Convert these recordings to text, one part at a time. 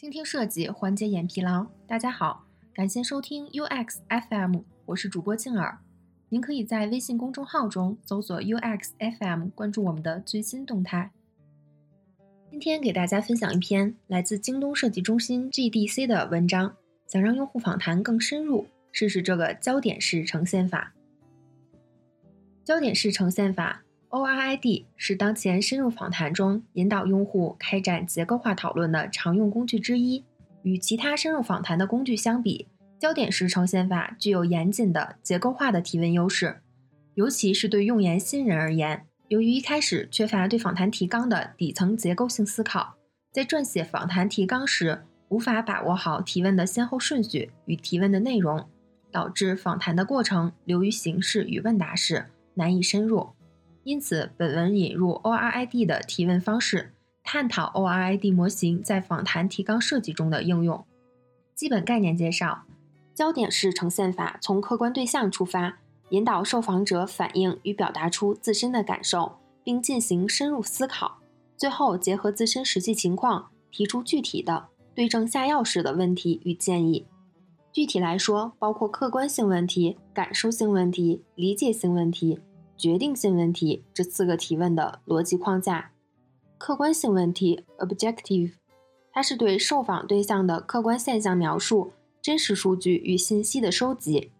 倾听设计，缓解眼疲劳。大家好，感谢收听 UX FM，我是主播静儿。您可以在微信公众号中搜索 UX FM，关注我们的最新动态。今天给大家分享一篇来自京东设计中心 GDC 的文章，想让用户访谈更深入，试试这个焦点式呈现法。焦点式呈现法。ORID 是当前深入访谈中引导用户开展结构化讨论的常用工具之一。与其他深入访谈的工具相比，焦点式呈现法具有严谨的结构化的提问优势，尤其是对用研新人而言。由于一开始缺乏对访谈提纲的底层结构性思考，在撰写访谈提纲时无法把握好提问的先后顺序与提问的内容，导致访谈的过程流于形式与问答式，难以深入。因此，本文引入 ORID 的提问方式，探讨 ORID 模型在访谈提纲设计中的应用。基本概念介绍：焦点式呈现法从客观对象出发，引导受访者反映与表达出自身的感受，并进行深入思考，最后结合自身实际情况，提出具体的、对症下药式的问题与建议。具体来说，包括客观性问题、感受性问题、理解性问题。决定性问题这四个提问的逻辑框架，客观性问题 （objective），它是对受访对象的客观现象描述、真实数据与信息的收集；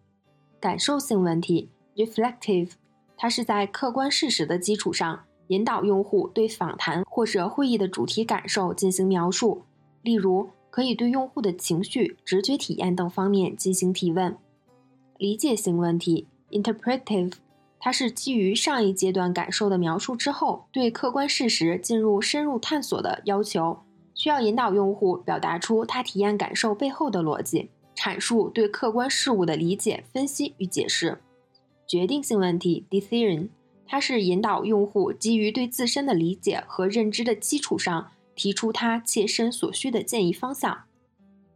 感受性问题 （reflective），它是在客观事实的基础上，引导用户对访谈或者会议的主题感受进行描述，例如可以对用户的情绪、直觉体验等方面进行提问；理解性问题 （interpretive）。它是基于上一阶段感受的描述之后，对客观事实进入深入探索的要求，需要引导用户表达出他体验感受背后的逻辑，阐述对客观事物的理解、分析与解释。决定性问题 （decision），它是引导用户基于对自身的理解和认知的基础上，提出他切身所需的建议方向。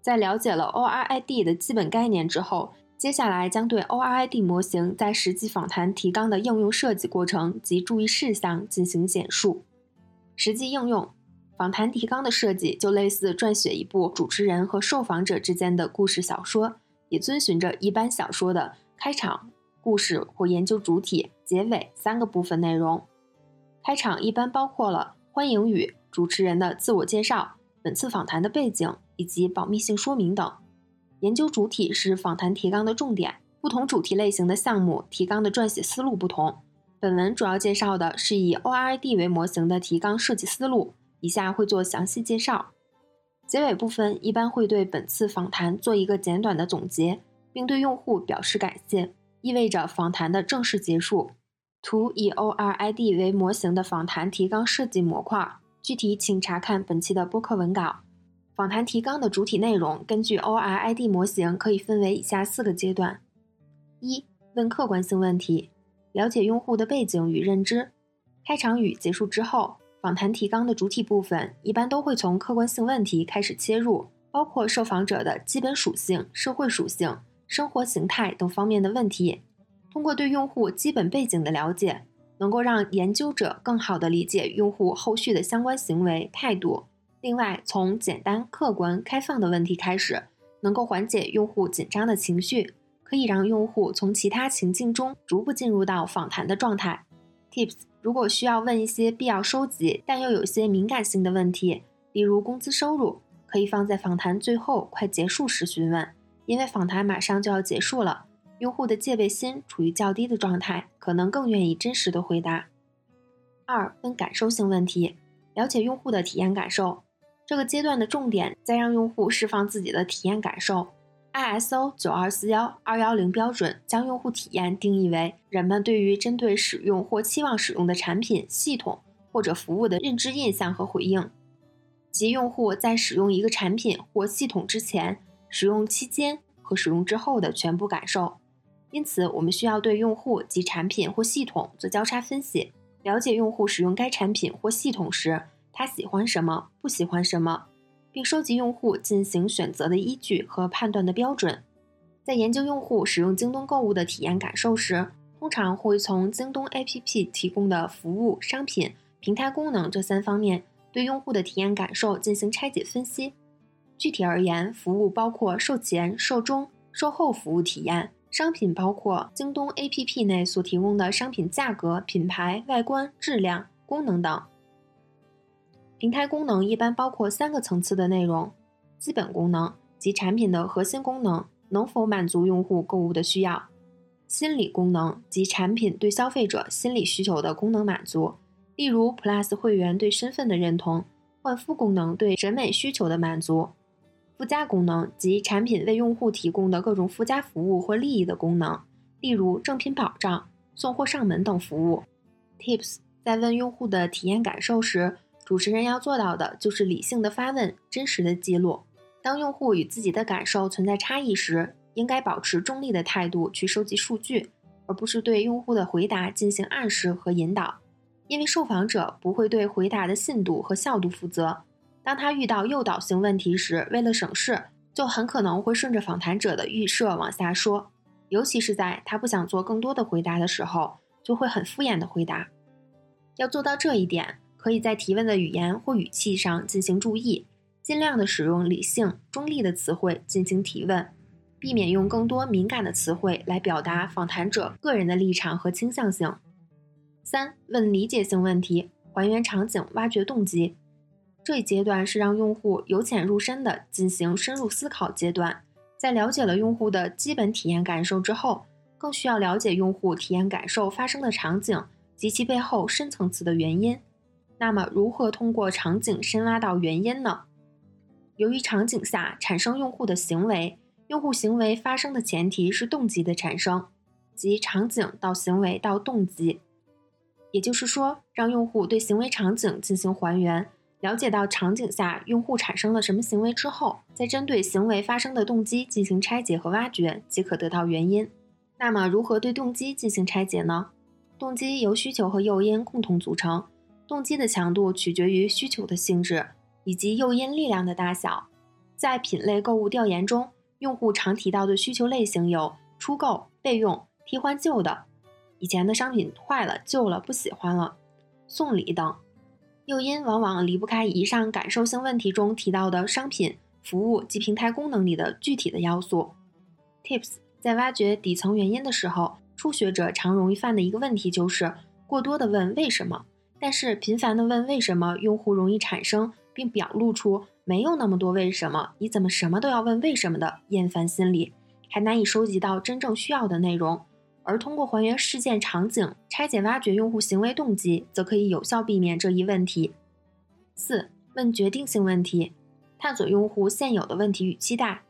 在了解了 ORID 的基本概念之后。接下来将对 ORID 模型在实际访谈提纲的应用设计过程及注意事项进行简述。实际应用访谈提纲的设计就类似撰写一部主持人和受访者之间的故事小说，也遵循着一般小说的开场、故事或研究主体、结尾三个部分内容。开场一般包括了欢迎语、主持人的自我介绍、本次访谈的背景以及保密性说明等。研究主体是访谈提纲的重点，不同主题类型的项目提纲的撰写思路不同。本文主要介绍的是以 ORID 为模型的提纲设计思路，以下会做详细介绍。结尾部分一般会对本次访谈做一个简短的总结，并对用户表示感谢，意味着访谈的正式结束。图以 ORID 为模型的访谈提纲设计模块，具体请查看本期的播客文稿。访谈提纲的主体内容，根据 ORID 模型可以分为以下四个阶段：一、问客观性问题，了解用户的背景与认知。开场语结束之后，访谈提纲的主体部分一般都会从客观性问题开始切入，包括受访者的基本属性、社会属性、生活形态等方面的问题。通过对用户基本背景的了解，能够让研究者更好地理解用户后续的相关行为态度。另外，从简单、客观、开放的问题开始，能够缓解用户紧张的情绪，可以让用户从其他情境中逐步进入到访谈的状态。Tips：如果需要问一些必要收集但又有些敏感性的问题，例如工资收入，可以放在访谈最后快结束时询问，因为访谈马上就要结束了，用户的戒备心处于较低的状态，可能更愿意真实的回答。二、问感受性问题，了解用户的体验感受。这个阶段的重点在让用户释放自己的体验感受。ISO 九二四幺二幺零标准将用户体验定义为人们对于针对使用或期望使用的产品、系统或者服务的认知印象和回应，即用户在使用一个产品或系统之前、使用期间和使用之后的全部感受。因此，我们需要对用户及产品或系统做交叉分析，了解用户使用该产品或系统时。他喜欢什么，不喜欢什么，并收集用户进行选择的依据和判断的标准。在研究用户使用京东购物的体验感受时，通常会从京东 APP 提供的服务、商品、平台功能这三方面对用户的体验感受进行拆解分析。具体而言，服务包括售前、售中、售后服务体验；商品包括京东 APP 内所提供的商品价格、品牌、外观、质量、功能等。平台功能一般包括三个层次的内容：基本功能及产品的核心功能能否满足用户购物的需要；心理功能及产品对消费者心理需求的功能满足，例如 Plus 会员对身份的认同。换肤功能对审美需求的满足，附加功能及产品为用户提供的各种附加服务或利益的功能，例如正品保障、送货上门等服务。Tips 在问用户的体验感受时，主持人要做到的就是理性的发问，真实的记录。当用户与自己的感受存在差异时，应该保持中立的态度去收集数据，而不是对用户的回答进行暗示和引导。因为受访者不会对回答的信度和效度负责，当他遇到诱导性问题时，为了省事，就很可能会顺着访谈者的预设往下说，尤其是在他不想做更多的回答的时候，就会很敷衍的回答。要做到这一点，可以在提问的语言或语气上进行注意，尽量的使用理性、中立的词汇进行提问，避免用更多敏感的词汇来表达访谈者个人的立场和倾向性。三问理解性问题，还原场景，挖掘动机。这一阶段是让用户由浅入深的进行深入思考阶段。在了解了用户的基本体验感受之后，更需要了解用户体验感受发生的场景及其背后深层次的原因。那么，如何通过场景深挖到原因呢？由于场景下产生用户的行为，用户行为发生的前提是动机的产生，即场景到行为到动机。也就是说，让用户对行为场景进行还原，了解到场景下用户产生了什么行为之后，再针对行为发生的动机进行拆解和挖掘，即可得到原因。那么，如何对动机进行拆解呢？动机由需求和诱因共同组成，动机的强度取决于需求的性质以及诱因力量的大小。在品类购物调研中，用户常提到的需求类型有出购、备用、替换旧的。以前的商品坏了、旧了、不喜欢了，送礼等诱因，往往离不开以上感受性问题中提到的商品、服务及平台功能里的具体的要素。Tips 在挖掘底层原因的时候，初学者常容易犯的一个问题就是过多的问为什么，但是频繁的问为什么，用户容易产生并表露出没有那么多为什么，你怎么什么都要问为什么的厌烦心理，还难以收集到真正需要的内容。而通过还原事件场景、拆解挖掘用户行为动机，则可以有效避免这一问题。四、问决定性问题，探索用户现有的问题与期待。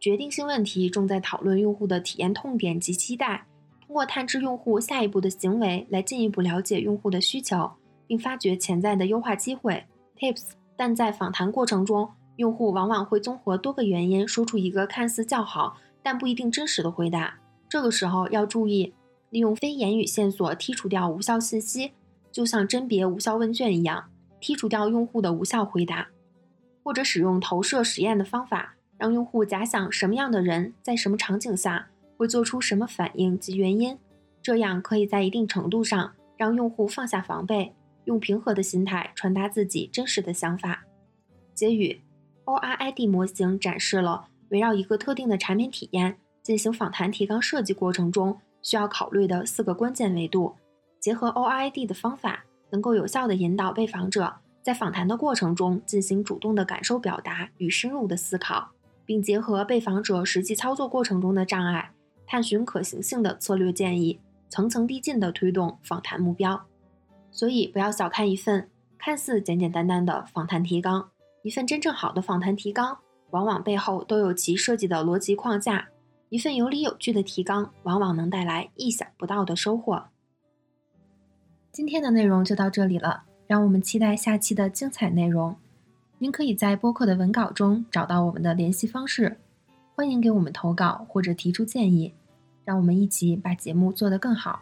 决定性问题重在讨论用户的体验痛点及期待，通过探知用户下一步的行为，来进一步了解用户的需求，并发掘潜在的优化机会。Tips，但在访谈过程中，用户往往会综合多个原因，说出一个看似较好但不一定真实的回答。这个时候要注意，利用非言语线索剔除掉无效信息，就像甄别无效问卷一样，剔除掉用户的无效回答，或者使用投射实验的方法，让用户假想什么样的人在什么场景下会做出什么反应及原因，这样可以在一定程度上让用户放下防备，用平和的心态传达自己真实的想法。结语：ORID 模型展示了围绕一个特定的产品体验。进行访谈提纲设计过程中需要考虑的四个关键维度，结合 O R I D 的方法，能够有效地引导被访者在访谈的过程中进行主动的感受表达与深入的思考，并结合被访者实际操作过程中的障碍，探寻可行性的策略建议，层层递进地推动访谈目标。所以，不要小看一份看似简简单单的访谈提纲，一份真正好的访谈提纲，往往背后都有其设计的逻辑框架。一份有理有据的提纲，往往能带来意想不到的收获。今天的内容就到这里了，让我们期待下期的精彩内容。您可以在播客的文稿中找到我们的联系方式，欢迎给我们投稿或者提出建议，让我们一起把节目做得更好。